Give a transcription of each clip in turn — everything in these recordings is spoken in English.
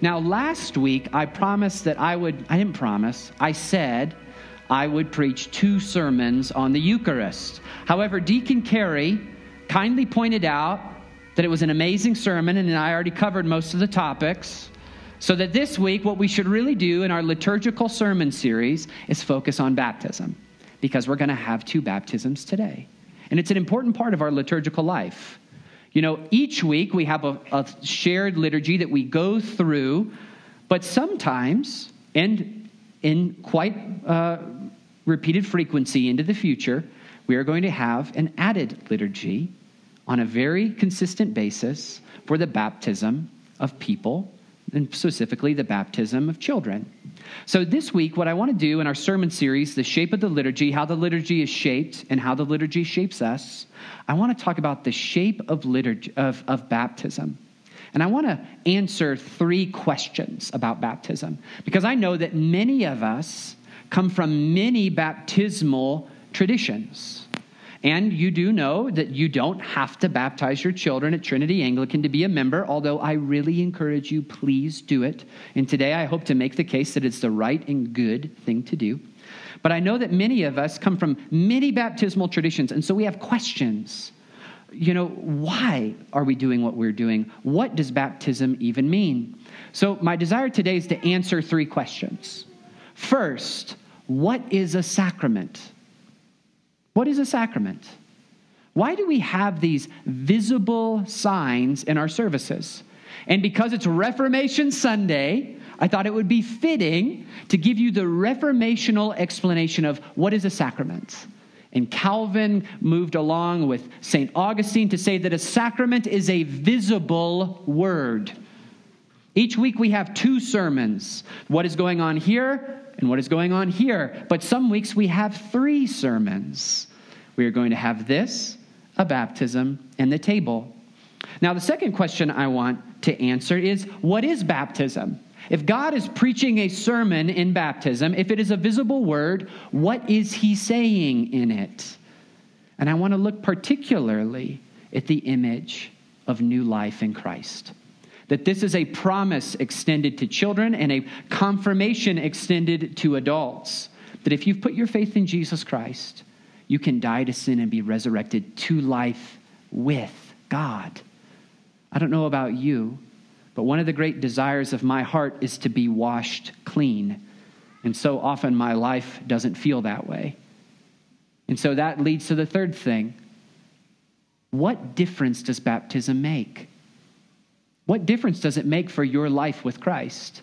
Now, last week, I promised that I would, I didn't promise, I said I would preach two sermons on the Eucharist. However, Deacon Carey kindly pointed out that it was an amazing sermon, and I already covered most of the topics. So that this week, what we should really do in our liturgical sermon series is focus on baptism, because we're going to have two baptisms today. And it's an important part of our liturgical life. You know, each week we have a, a shared liturgy that we go through, but sometimes, and in quite uh, repeated frequency into the future, we are going to have an added liturgy on a very consistent basis for the baptism of people, and specifically the baptism of children. So, this week, what I want to do in our sermon series, The Shape of the Liturgy, how the liturgy is shaped and how the liturgy shapes us, I want to talk about the shape of, liturgy, of, of baptism. And I want to answer three questions about baptism because I know that many of us come from many baptismal traditions. And you do know that you don't have to baptize your children at Trinity Anglican to be a member, although I really encourage you, please do it. And today I hope to make the case that it's the right and good thing to do. But I know that many of us come from many baptismal traditions, and so we have questions. You know, why are we doing what we're doing? What does baptism even mean? So, my desire today is to answer three questions. First, what is a sacrament? What is a sacrament? Why do we have these visible signs in our services? And because it's Reformation Sunday, I thought it would be fitting to give you the reformational explanation of what is a sacrament. And Calvin moved along with St. Augustine to say that a sacrament is a visible word. Each week we have two sermons what is going on here and what is going on here. But some weeks we have three sermons. We are going to have this, a baptism, and the table. Now, the second question I want to answer is what is baptism? If God is preaching a sermon in baptism, if it is a visible word, what is he saying in it? And I want to look particularly at the image of new life in Christ. That this is a promise extended to children and a confirmation extended to adults. That if you've put your faith in Jesus Christ, you can die to sin and be resurrected to life with God. I don't know about you, but one of the great desires of my heart is to be washed clean. And so often my life doesn't feel that way. And so that leads to the third thing. What difference does baptism make? What difference does it make for your life with Christ?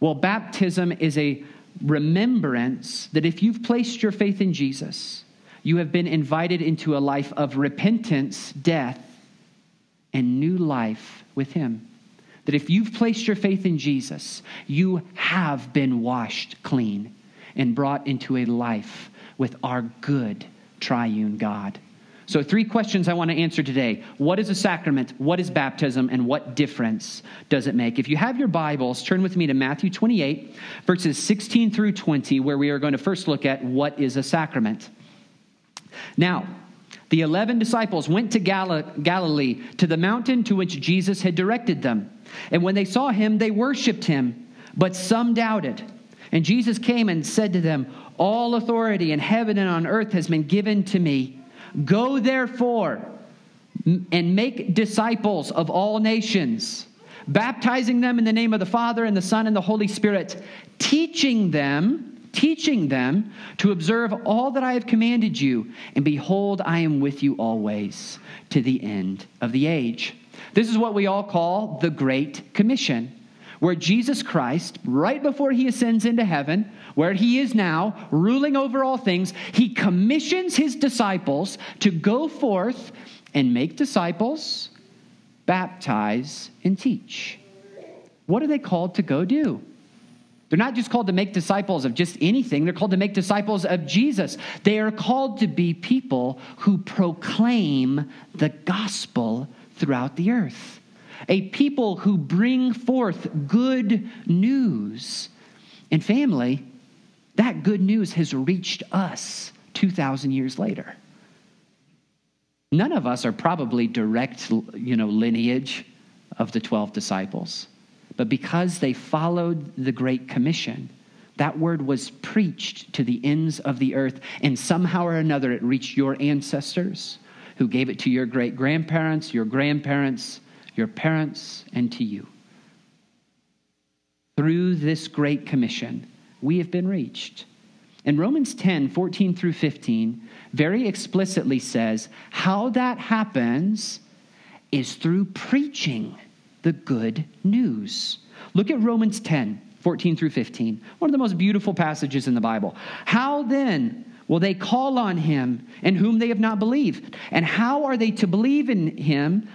Well, baptism is a remembrance that if you've placed your faith in Jesus, you have been invited into a life of repentance, death, and new life with Him. That if you've placed your faith in Jesus, you have been washed clean and brought into a life with our good triune God. So, three questions I want to answer today. What is a sacrament? What is baptism? And what difference does it make? If you have your Bibles, turn with me to Matthew 28, verses 16 through 20, where we are going to first look at what is a sacrament. Now, the 11 disciples went to Galilee, to the mountain to which Jesus had directed them. And when they saw him, they worshiped him, but some doubted. And Jesus came and said to them, All authority in heaven and on earth has been given to me. Go therefore and make disciples of all nations, baptizing them in the name of the Father and the Son and the Holy Spirit, teaching them teaching them to observe all that I have commanded you. And behold, I am with you always to the end of the age. This is what we all call the Great Commission, where Jesus Christ, right before he ascends into heaven, where he is now, ruling over all things, he commissions his disciples to go forth and make disciples, baptize, and teach. What are they called to go do? They're not just called to make disciples of just anything, they're called to make disciples of Jesus. They are called to be people who proclaim the gospel throughout the earth, a people who bring forth good news. And family, that good news has reached us 2,000 years later. None of us are probably direct, you know, lineage of the 12 disciples. but because they followed the Great Commission. That word was preached to the ends of the earth, and somehow or another it reached your ancestors, who gave it to your great grandparents, your grandparents, your parents, and to you. Through this Great Commission, we have been reached. And Romans 10 14 through 15 very explicitly says how that happens is through preaching the good news. Look at Romans 10 14 through 15, one of the most beautiful passages in the Bible. How then will they call on him in whom they have not believed? And how are they to believe in him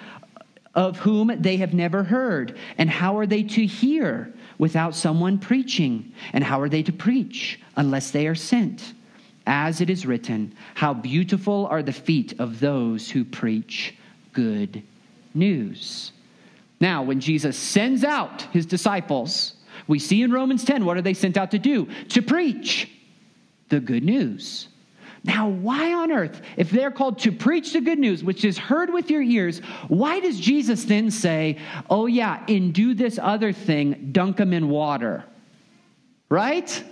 of whom they have never heard? And how are they to hear without someone preaching? And how are they to preach unless they are sent? As it is written, how beautiful are the feet of those who preach good news. Now, when Jesus sends out his disciples, we see in Romans 10, what are they sent out to do? To preach the good news. Now, why on earth, if they're called to preach the good news, which is heard with your ears, why does Jesus then say, oh, yeah, and do this other thing, dunk them in water? Right?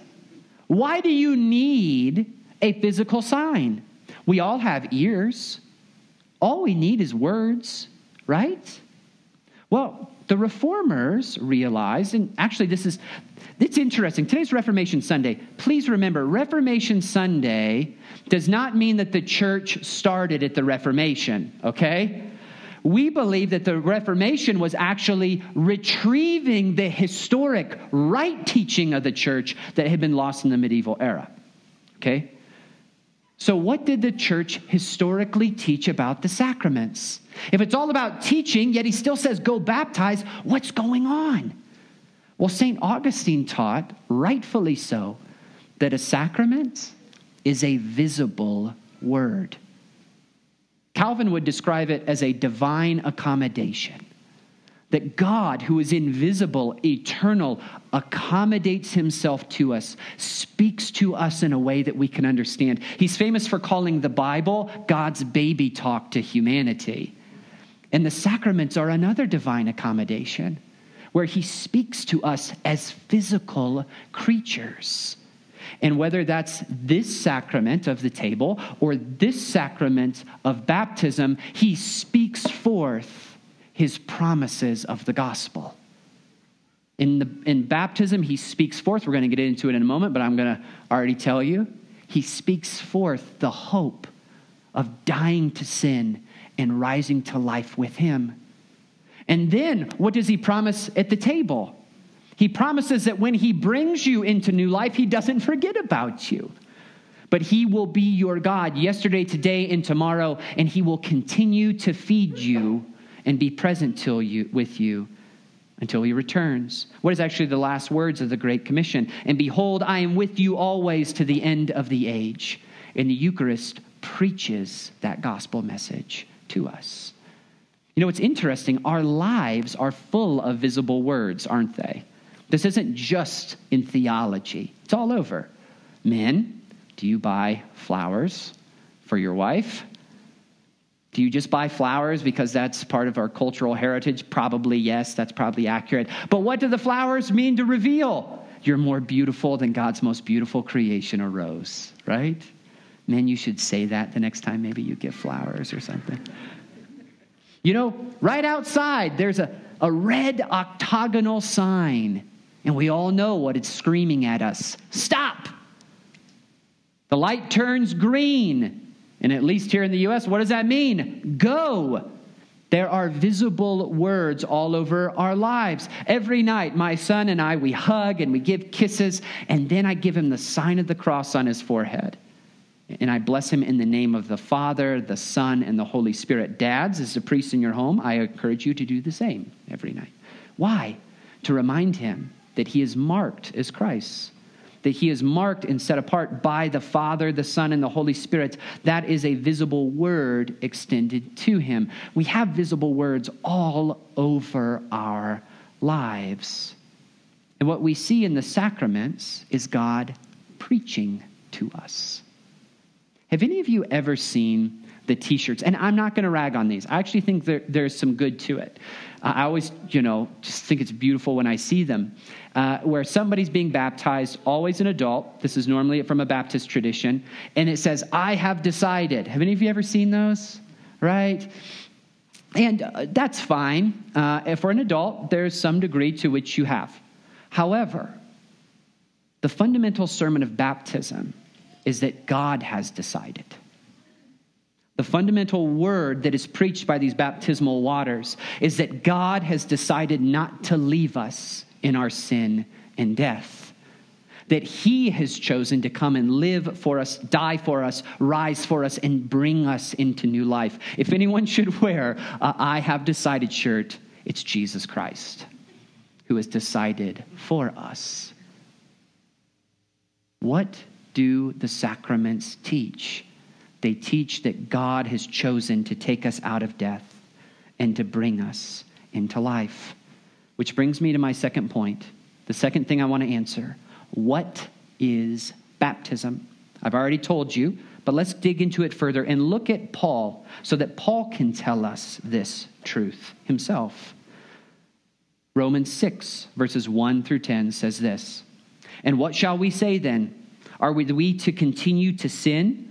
Why do you need a physical sign? We all have ears. All we need is words, right? Well, the reformers realized, and actually, this is it's interesting. Today's Reformation Sunday. Please remember, Reformation Sunday does not mean that the church started at the Reformation, okay? We believe that the Reformation was actually retrieving the historic right teaching of the church that had been lost in the medieval era. Okay? So, what did the church historically teach about the sacraments? If it's all about teaching, yet he still says, go baptize, what's going on? Well, St. Augustine taught, rightfully so, that a sacrament is a visible word. Calvin would describe it as a divine accommodation that God, who is invisible, eternal, accommodates himself to us, speaks to us in a way that we can understand. He's famous for calling the Bible God's baby talk to humanity. And the sacraments are another divine accommodation where he speaks to us as physical creatures. And whether that's this sacrament of the table or this sacrament of baptism, he speaks forth his promises of the gospel. In, the, in baptism, he speaks forth. We're going to get into it in a moment, but I'm going to already tell you. He speaks forth the hope of dying to sin and rising to life with him. And then, what does he promise at the table? He promises that when he brings you into new life, he doesn't forget about you. But he will be your God yesterday, today, and tomorrow, and he will continue to feed you and be present till you, with you until he returns. What is actually the last words of the Great Commission? And behold, I am with you always to the end of the age. And the Eucharist preaches that gospel message to us. You know, it's interesting. Our lives are full of visible words, aren't they? This isn't just in theology, it's all over. Men, do you buy flowers for your wife? Do you just buy flowers because that's part of our cultural heritage? Probably yes, that's probably accurate. But what do the flowers mean to reveal? You're more beautiful than God's most beautiful creation, a rose, right? Man, you should say that the next time maybe you give flowers or something. You know, right outside, there's a, a red octagonal sign, and we all know what it's screaming at us stop! The light turns green. And at least here in the US, what does that mean? Go. There are visible words all over our lives. Every night, my son and I, we hug and we give kisses, and then I give him the sign of the cross on his forehead. And I bless him in the name of the Father, the Son, and the Holy Spirit. Dads, as a priest in your home, I encourage you to do the same every night. Why? To remind him that he is marked as Christ that he is marked and set apart by the Father, the Son, and the Holy Spirit. That is a visible word extended to him. We have visible words all over our lives. And what we see in the sacraments is God preaching to us. Have any of you ever seen the t shirts. And I'm not going to rag on these. I actually think there, there's some good to it. I always, you know, just think it's beautiful when I see them. Uh, where somebody's being baptized, always an adult. This is normally from a Baptist tradition. And it says, I have decided. Have any of you ever seen those? Right? And uh, that's fine. Uh, if for an adult, there's some degree to which you have. However, the fundamental sermon of baptism is that God has decided. Fundamental word that is preached by these baptismal waters is that God has decided not to leave us in our sin and death. That He has chosen to come and live for us, die for us, rise for us, and bring us into new life. If anyone should wear a I have decided shirt, it's Jesus Christ who has decided for us. What do the sacraments teach? They teach that God has chosen to take us out of death and to bring us into life. Which brings me to my second point. The second thing I want to answer What is baptism? I've already told you, but let's dig into it further and look at Paul so that Paul can tell us this truth himself. Romans 6, verses 1 through 10 says this And what shall we say then? Are we to continue to sin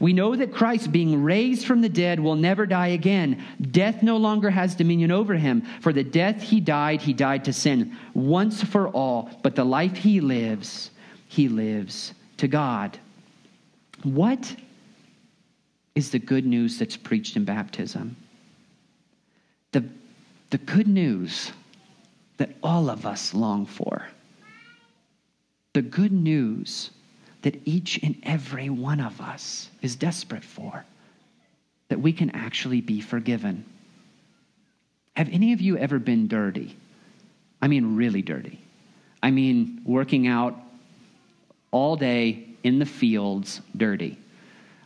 We know that Christ, being raised from the dead, will never die again. Death no longer has dominion over him. For the death he died, he died to sin once for all. But the life he lives, he lives to God. What is the good news that's preached in baptism? The, the good news that all of us long for. The good news that each and every one of us is desperate for, that we can actually be forgiven. Have any of you ever been dirty? I mean, really dirty. I mean, working out all day in the fields, dirty.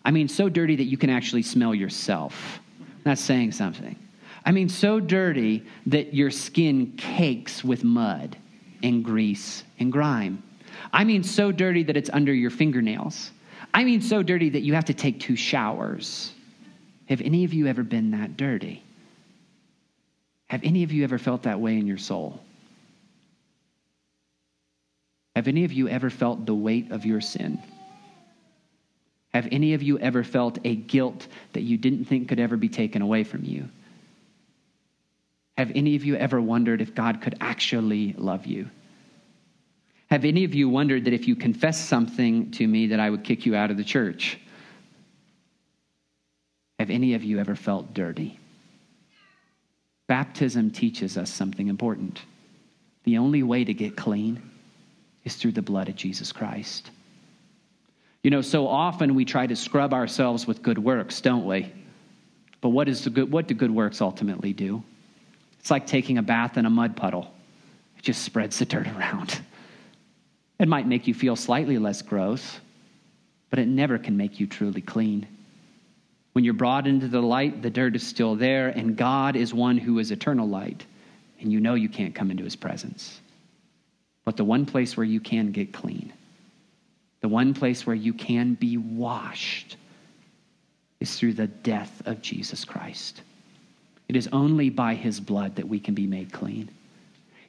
I mean, so dirty that you can actually smell yourself. That's saying something. I mean, so dirty that your skin cakes with mud and grease and grime. I mean, so dirty that it's under your fingernails. I mean, so dirty that you have to take two showers. Have any of you ever been that dirty? Have any of you ever felt that way in your soul? Have any of you ever felt the weight of your sin? Have any of you ever felt a guilt that you didn't think could ever be taken away from you? Have any of you ever wondered if God could actually love you? Have any of you wondered that if you confess something to me that I would kick you out of the church? Have any of you ever felt dirty? Baptism teaches us something important. The only way to get clean is through the blood of Jesus Christ. You know, so often we try to scrub ourselves with good works, don't we? But what, is the good, what do good works ultimately do? It's like taking a bath in a mud puddle, it just spreads the dirt around. It might make you feel slightly less gross, but it never can make you truly clean. When you're brought into the light, the dirt is still there, and God is one who is eternal light, and you know you can't come into his presence. But the one place where you can get clean, the one place where you can be washed, is through the death of Jesus Christ. It is only by his blood that we can be made clean.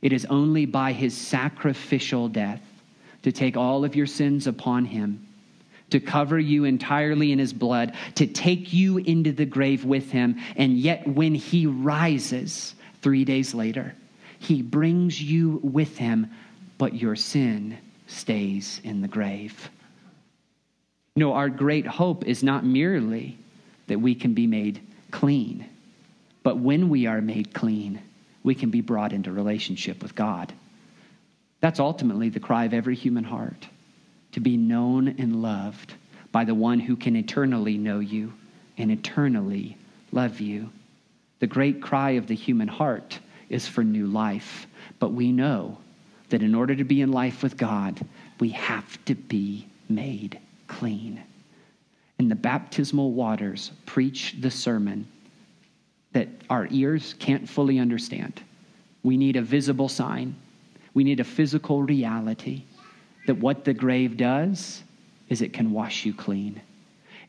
It is only by his sacrificial death to take all of your sins upon him, to cover you entirely in his blood, to take you into the grave with him. And yet, when he rises three days later, He brings you with him, but your sin stays in the grave. No, our great hope is not merely that we can be made clean, but when we are made clean, we can be brought into relationship with God. That's ultimately the cry of every human heart to be known and loved by the one who can eternally know you and eternally love you. The great cry of the human heart is for new life, but we know that in order to be in life with God, we have to be made clean. And the baptismal waters preach the sermon that our ears can't fully understand. We need a visible sign, we need a physical reality that what the grave does is it can wash you clean.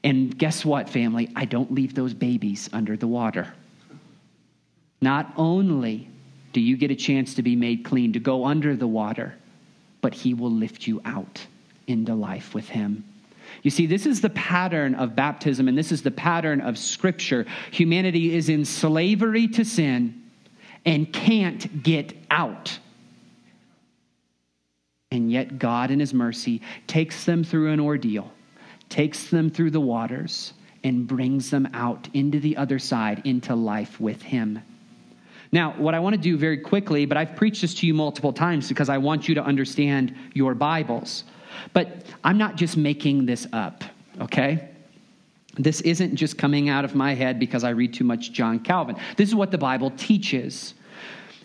And guess what, family? I don't leave those babies under the water. Not only do you get a chance to be made clean, to go under the water, but He will lift you out into life with Him. You see, this is the pattern of baptism, and this is the pattern of Scripture. Humanity is in slavery to sin and can't get out. And yet, God, in His mercy, takes them through an ordeal, takes them through the waters, and brings them out into the other side, into life with Him. Now, what I want to do very quickly, but I've preached this to you multiple times because I want you to understand your Bibles. But I'm not just making this up, okay? This isn't just coming out of my head because I read too much John Calvin. This is what the Bible teaches.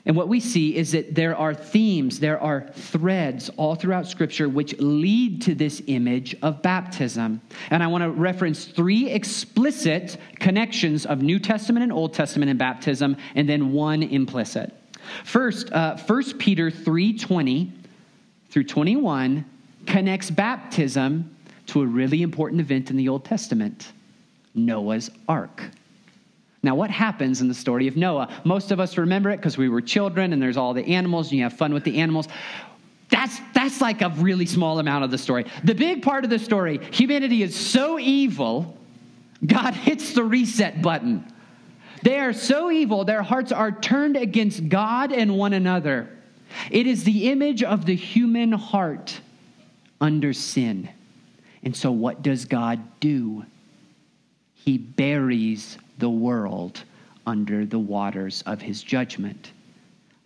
And what we see is that there are themes, there are threads all throughout Scripture which lead to this image of baptism. And I want to reference three explicit connections of New Testament and Old Testament and baptism, and then one implicit. First, uh, 1 Peter 3.20 through 21 connects baptism to a really important event in the Old Testament, Noah's Ark. Now, what happens in the story of Noah? Most of us remember it because we were children and there's all the animals and you have fun with the animals. That's, that's like a really small amount of the story. The big part of the story humanity is so evil, God hits the reset button. They are so evil, their hearts are turned against God and one another. It is the image of the human heart under sin. And so, what does God do? He buries the world under the waters of his judgment.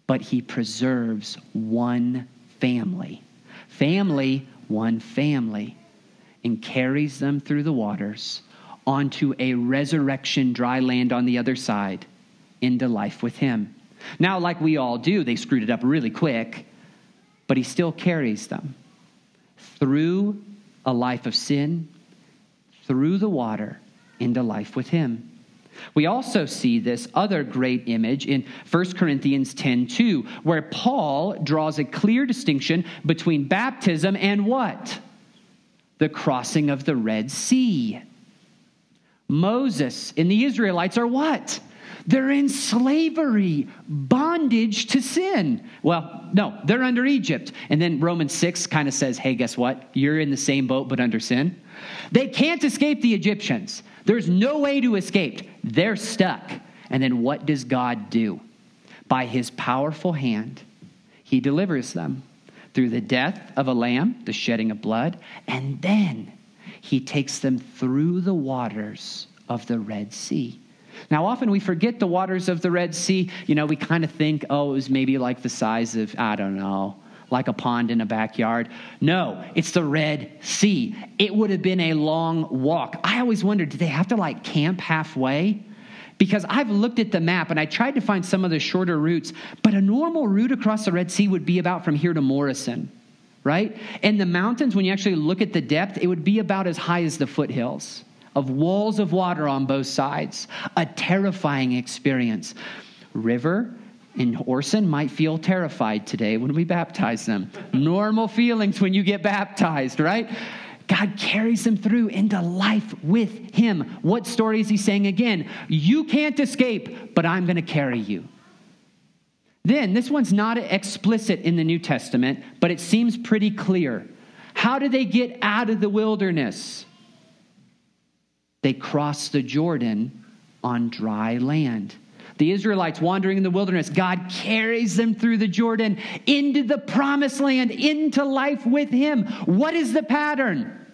But he preserves one family. Family, one family, and carries them through the waters onto a resurrection dry land on the other side into life with him. Now, like we all do, they screwed it up really quick, but he still carries them through a life of sin, through the water, into life with him. We also see this other great image in 1 Corinthians 10 2, where Paul draws a clear distinction between baptism and what? The crossing of the Red Sea. Moses and the Israelites are what? They're in slavery, bondage to sin. Well, no, they're under Egypt. And then Romans 6 kind of says, hey, guess what? You're in the same boat, but under sin. They can't escape the Egyptians. There's no way to escape. They're stuck. And then what does God do? By his powerful hand, he delivers them through the death of a lamb, the shedding of blood, and then he takes them through the waters of the Red Sea. Now, often we forget the waters of the Red Sea. You know, we kind of think, oh, it was maybe like the size of, I don't know, like a pond in a backyard. No, it's the Red Sea. It would have been a long walk. I always wondered, did they have to like camp halfway? Because I've looked at the map and I tried to find some of the shorter routes, but a normal route across the Red Sea would be about from here to Morrison, right? And the mountains, when you actually look at the depth, it would be about as high as the foothills of walls of water on both sides. A terrifying experience. River, and Orson might feel terrified today when we baptize them. Normal feelings when you get baptized, right? God carries them through into life with Him. What story is He saying again? You can't escape, but I'm going to carry you. Then, this one's not explicit in the New Testament, but it seems pretty clear. How do they get out of the wilderness? They cross the Jordan on dry land. The Israelites wandering in the wilderness, God carries them through the Jordan into the promised land, into life with Him. What is the pattern?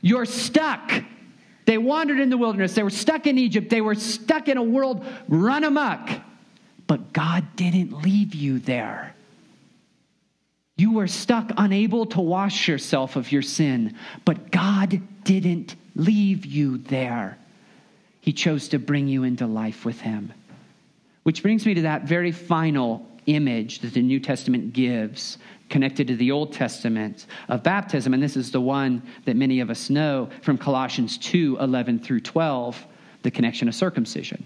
You're stuck. They wandered in the wilderness. They were stuck in Egypt. They were stuck in a world run amok. But God didn't leave you there. You were stuck, unable to wash yourself of your sin, but God didn't leave you there. He chose to bring you into life with Him. Which brings me to that very final image that the New Testament gives connected to the Old Testament of baptism. And this is the one that many of us know from Colossians 2 11 through 12, the connection of circumcision.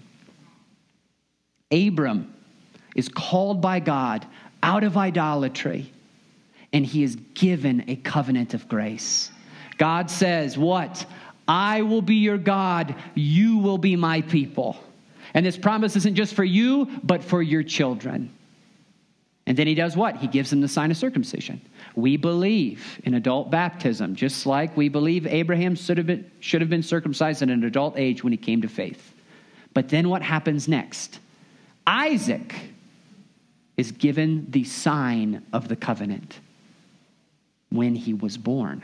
Abram is called by God out of idolatry and he is given a covenant of grace. God says, What? I will be your God, you will be my people. And this promise isn't just for you, but for your children. And then he does what? He gives them the sign of circumcision. We believe in adult baptism, just like we believe Abraham should have been, should have been circumcised at an adult age when he came to faith. But then what happens next? Isaac is given the sign of the covenant when he was born.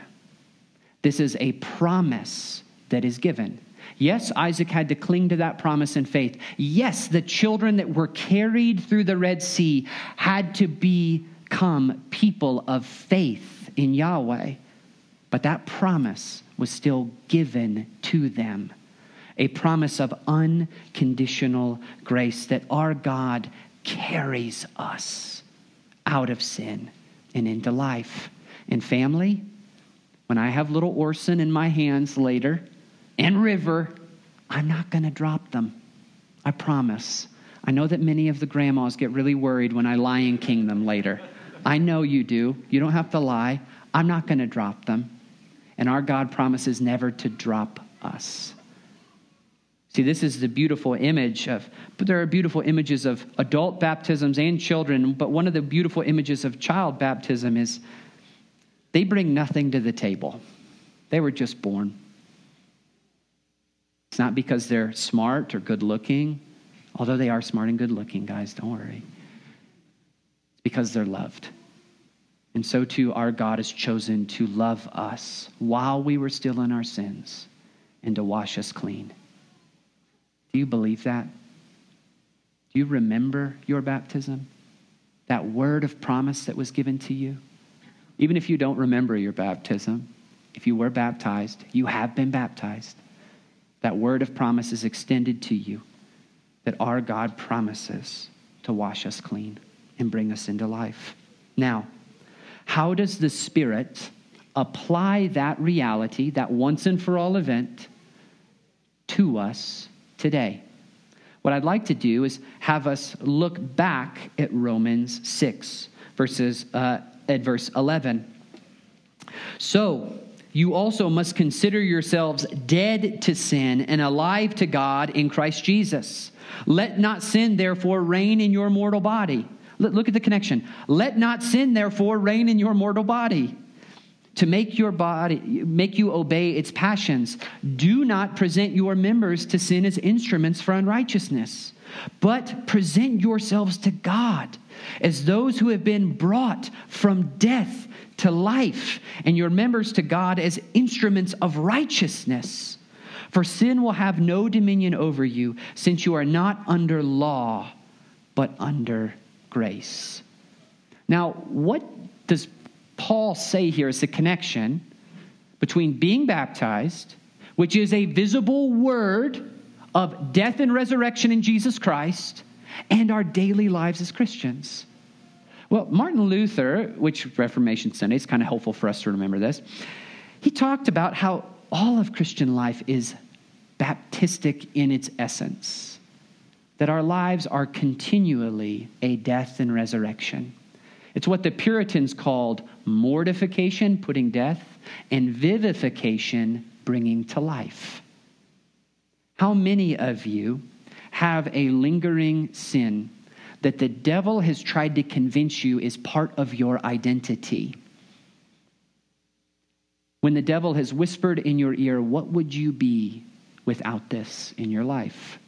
This is a promise that is given. Yes, Isaac had to cling to that promise in faith. Yes, the children that were carried through the Red Sea had to become people of faith in Yahweh. But that promise was still given to them a promise of unconditional grace that our God carries us out of sin and into life. And family, when I have little Orson in my hands later and River, I'm not going to drop them. I promise. I know that many of the grandmas get really worried when I Lion King them later. I know you do. You don't have to lie. I'm not going to drop them. And our God promises never to drop us. See, this is the beautiful image of, but there are beautiful images of adult baptisms and children, but one of the beautiful images of child baptism is they bring nothing to the table. They were just born. It's not because they're smart or good looking, although they are smart and good looking, guys, don't worry. It's because they're loved. And so too, our God has chosen to love us while we were still in our sins and to wash us clean. Do you believe that? Do you remember your baptism? That word of promise that was given to you? Even if you don't remember your baptism, if you were baptized, you have been baptized. That word of promise is extended to you that our God promises to wash us clean and bring us into life. Now, how does the Spirit apply that reality, that once and for all event, to us today. What I'd like to do is have us look back at Romans 6, verses, uh, at verse 11. So, you also must consider yourselves dead to sin and alive to God in Christ Jesus. Let not sin, therefore, reign in your mortal body. Look at the connection. Let not sin, therefore, reign in your mortal body to make your body make you obey its passions do not present your members to sin as instruments for unrighteousness but present yourselves to god as those who have been brought from death to life and your members to god as instruments of righteousness for sin will have no dominion over you since you are not under law but under grace now what does Paul say here is the connection between being baptized, which is a visible word of death and resurrection in Jesus Christ, and our daily lives as Christians. Well, Martin Luther, which Reformation Sunday is kind of helpful for us to remember this, he talked about how all of Christian life is baptistic in its essence, that our lives are continually a death and resurrection. It's what the Puritans called mortification, putting death, and vivification, bringing to life. How many of you have a lingering sin that the devil has tried to convince you is part of your identity? When the devil has whispered in your ear, What would you be without this in your life?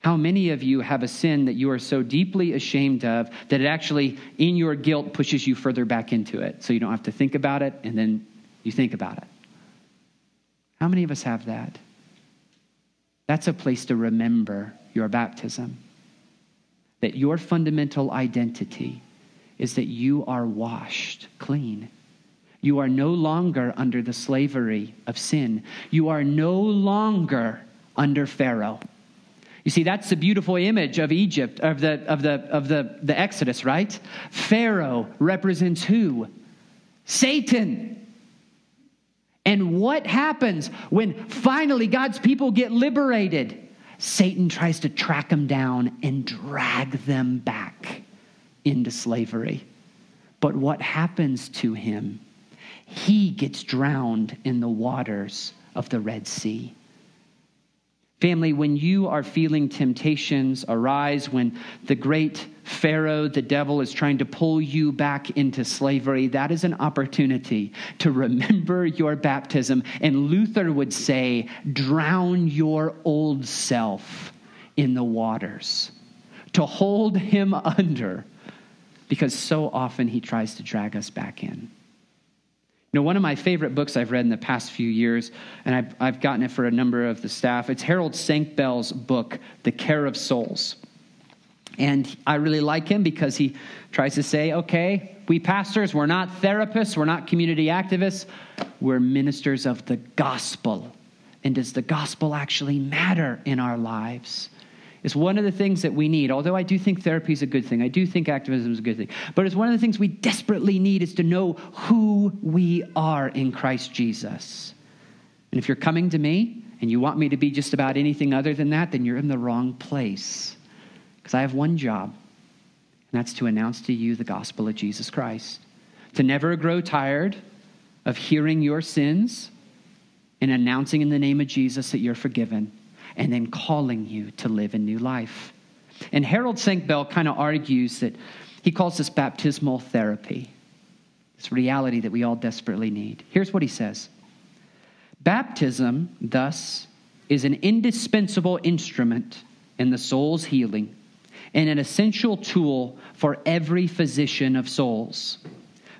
How many of you have a sin that you are so deeply ashamed of that it actually, in your guilt, pushes you further back into it so you don't have to think about it and then you think about it? How many of us have that? That's a place to remember your baptism. That your fundamental identity is that you are washed clean. You are no longer under the slavery of sin. You are no longer under Pharaoh. You see, that's the beautiful image of Egypt, of the, of the, of the, the Exodus, right? Pharaoh represents who? Satan. And what happens when finally God's people get liberated? Satan tries to track them down and drag them back into slavery. But what happens to him? He gets drowned in the waters of the Red Sea. Family, when you are feeling temptations arise, when the great Pharaoh, the devil, is trying to pull you back into slavery, that is an opportunity to remember your baptism. And Luther would say, drown your old self in the waters, to hold him under, because so often he tries to drag us back in. You know, one of my favorite books I've read in the past few years, and I've, I've gotten it for a number of the staff, it's Harold Senkbeil's book, The Care of Souls. And I really like him because he tries to say, okay, we pastors, we're not therapists, we're not community activists, we're ministers of the gospel. And does the gospel actually matter in our lives? Is one of the things that we need. Although I do think therapy is a good thing, I do think activism is a good thing. But it's one of the things we desperately need is to know who we are in Christ Jesus. And if you're coming to me and you want me to be just about anything other than that, then you're in the wrong place. Because I have one job, and that's to announce to you the gospel of Jesus Christ. To never grow tired of hearing your sins and announcing in the name of Jesus that you're forgiven and then calling you to live a new life. And Harold Senkbeil kind of argues that he calls this baptismal therapy, this reality that we all desperately need. Here's what he says Baptism, thus, is an indispensable instrument in the soul's healing and an essential tool for every physician of souls.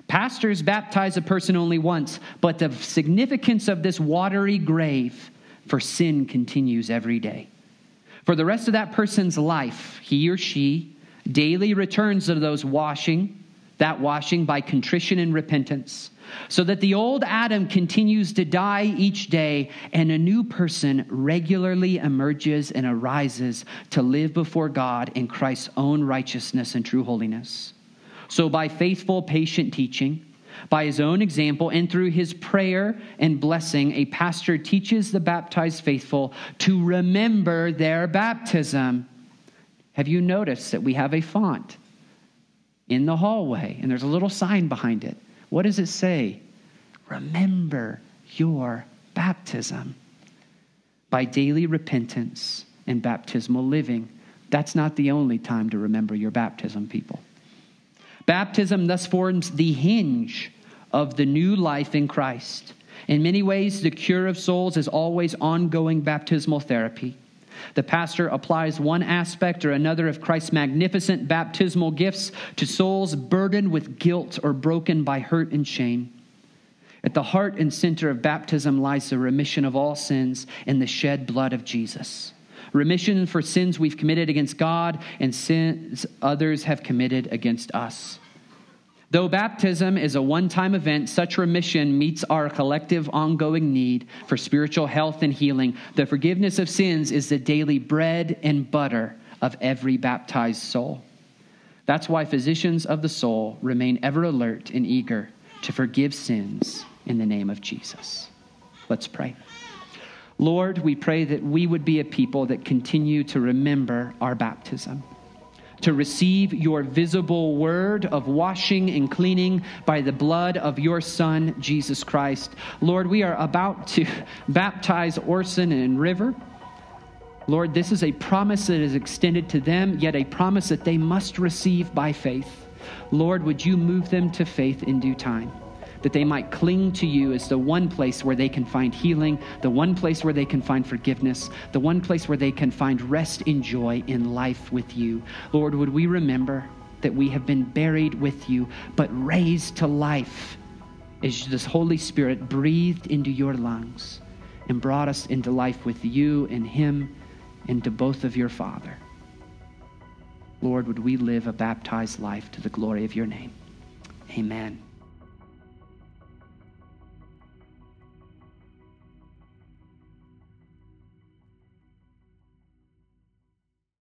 Pastors baptize a person only once, but the significance of this watery grave for sin continues every day. For the rest of that person's life, he or she daily returns to those washing, that washing by contrition and repentance, so that the old Adam continues to die each day and a new person regularly emerges and arises to live before God in Christ's own righteousness and true holiness. So, by faithful, patient teaching, by his own example and through his prayer and blessing, a pastor teaches the baptized faithful to remember their baptism. Have you noticed that we have a font in the hallway and there's a little sign behind it? What does it say? Remember your baptism. By daily repentance and baptismal living. That's not the only time to remember your baptism, people. Baptism thus forms the hinge of the new life in Christ. In many ways, the cure of souls is always ongoing baptismal therapy. The pastor applies one aspect or another of Christ's magnificent baptismal gifts to souls burdened with guilt or broken by hurt and shame. At the heart and center of baptism lies the remission of all sins in the shed blood of Jesus. Remission for sins we've committed against God and sins others have committed against us. Though baptism is a one time event, such remission meets our collective ongoing need for spiritual health and healing. The forgiveness of sins is the daily bread and butter of every baptized soul. That's why physicians of the soul remain ever alert and eager to forgive sins in the name of Jesus. Let's pray. Lord, we pray that we would be a people that continue to remember our baptism to receive your visible word of washing and cleaning by the blood of your Son, Jesus Christ. Lord, we are about to baptize Orson and River. Lord, this is a promise that is extended to them, yet a promise that they must receive by faith. Lord, would you move them to faith in due time? That they might cling to you as the one place where they can find healing, the one place where they can find forgiveness, the one place where they can find rest and joy in life with you. Lord, would we remember that we have been buried with you, but raised to life as this Holy Spirit breathed into your lungs and brought us into life with you and Him and to both of your Father. Lord, would we live a baptized life to the glory of your name? Amen.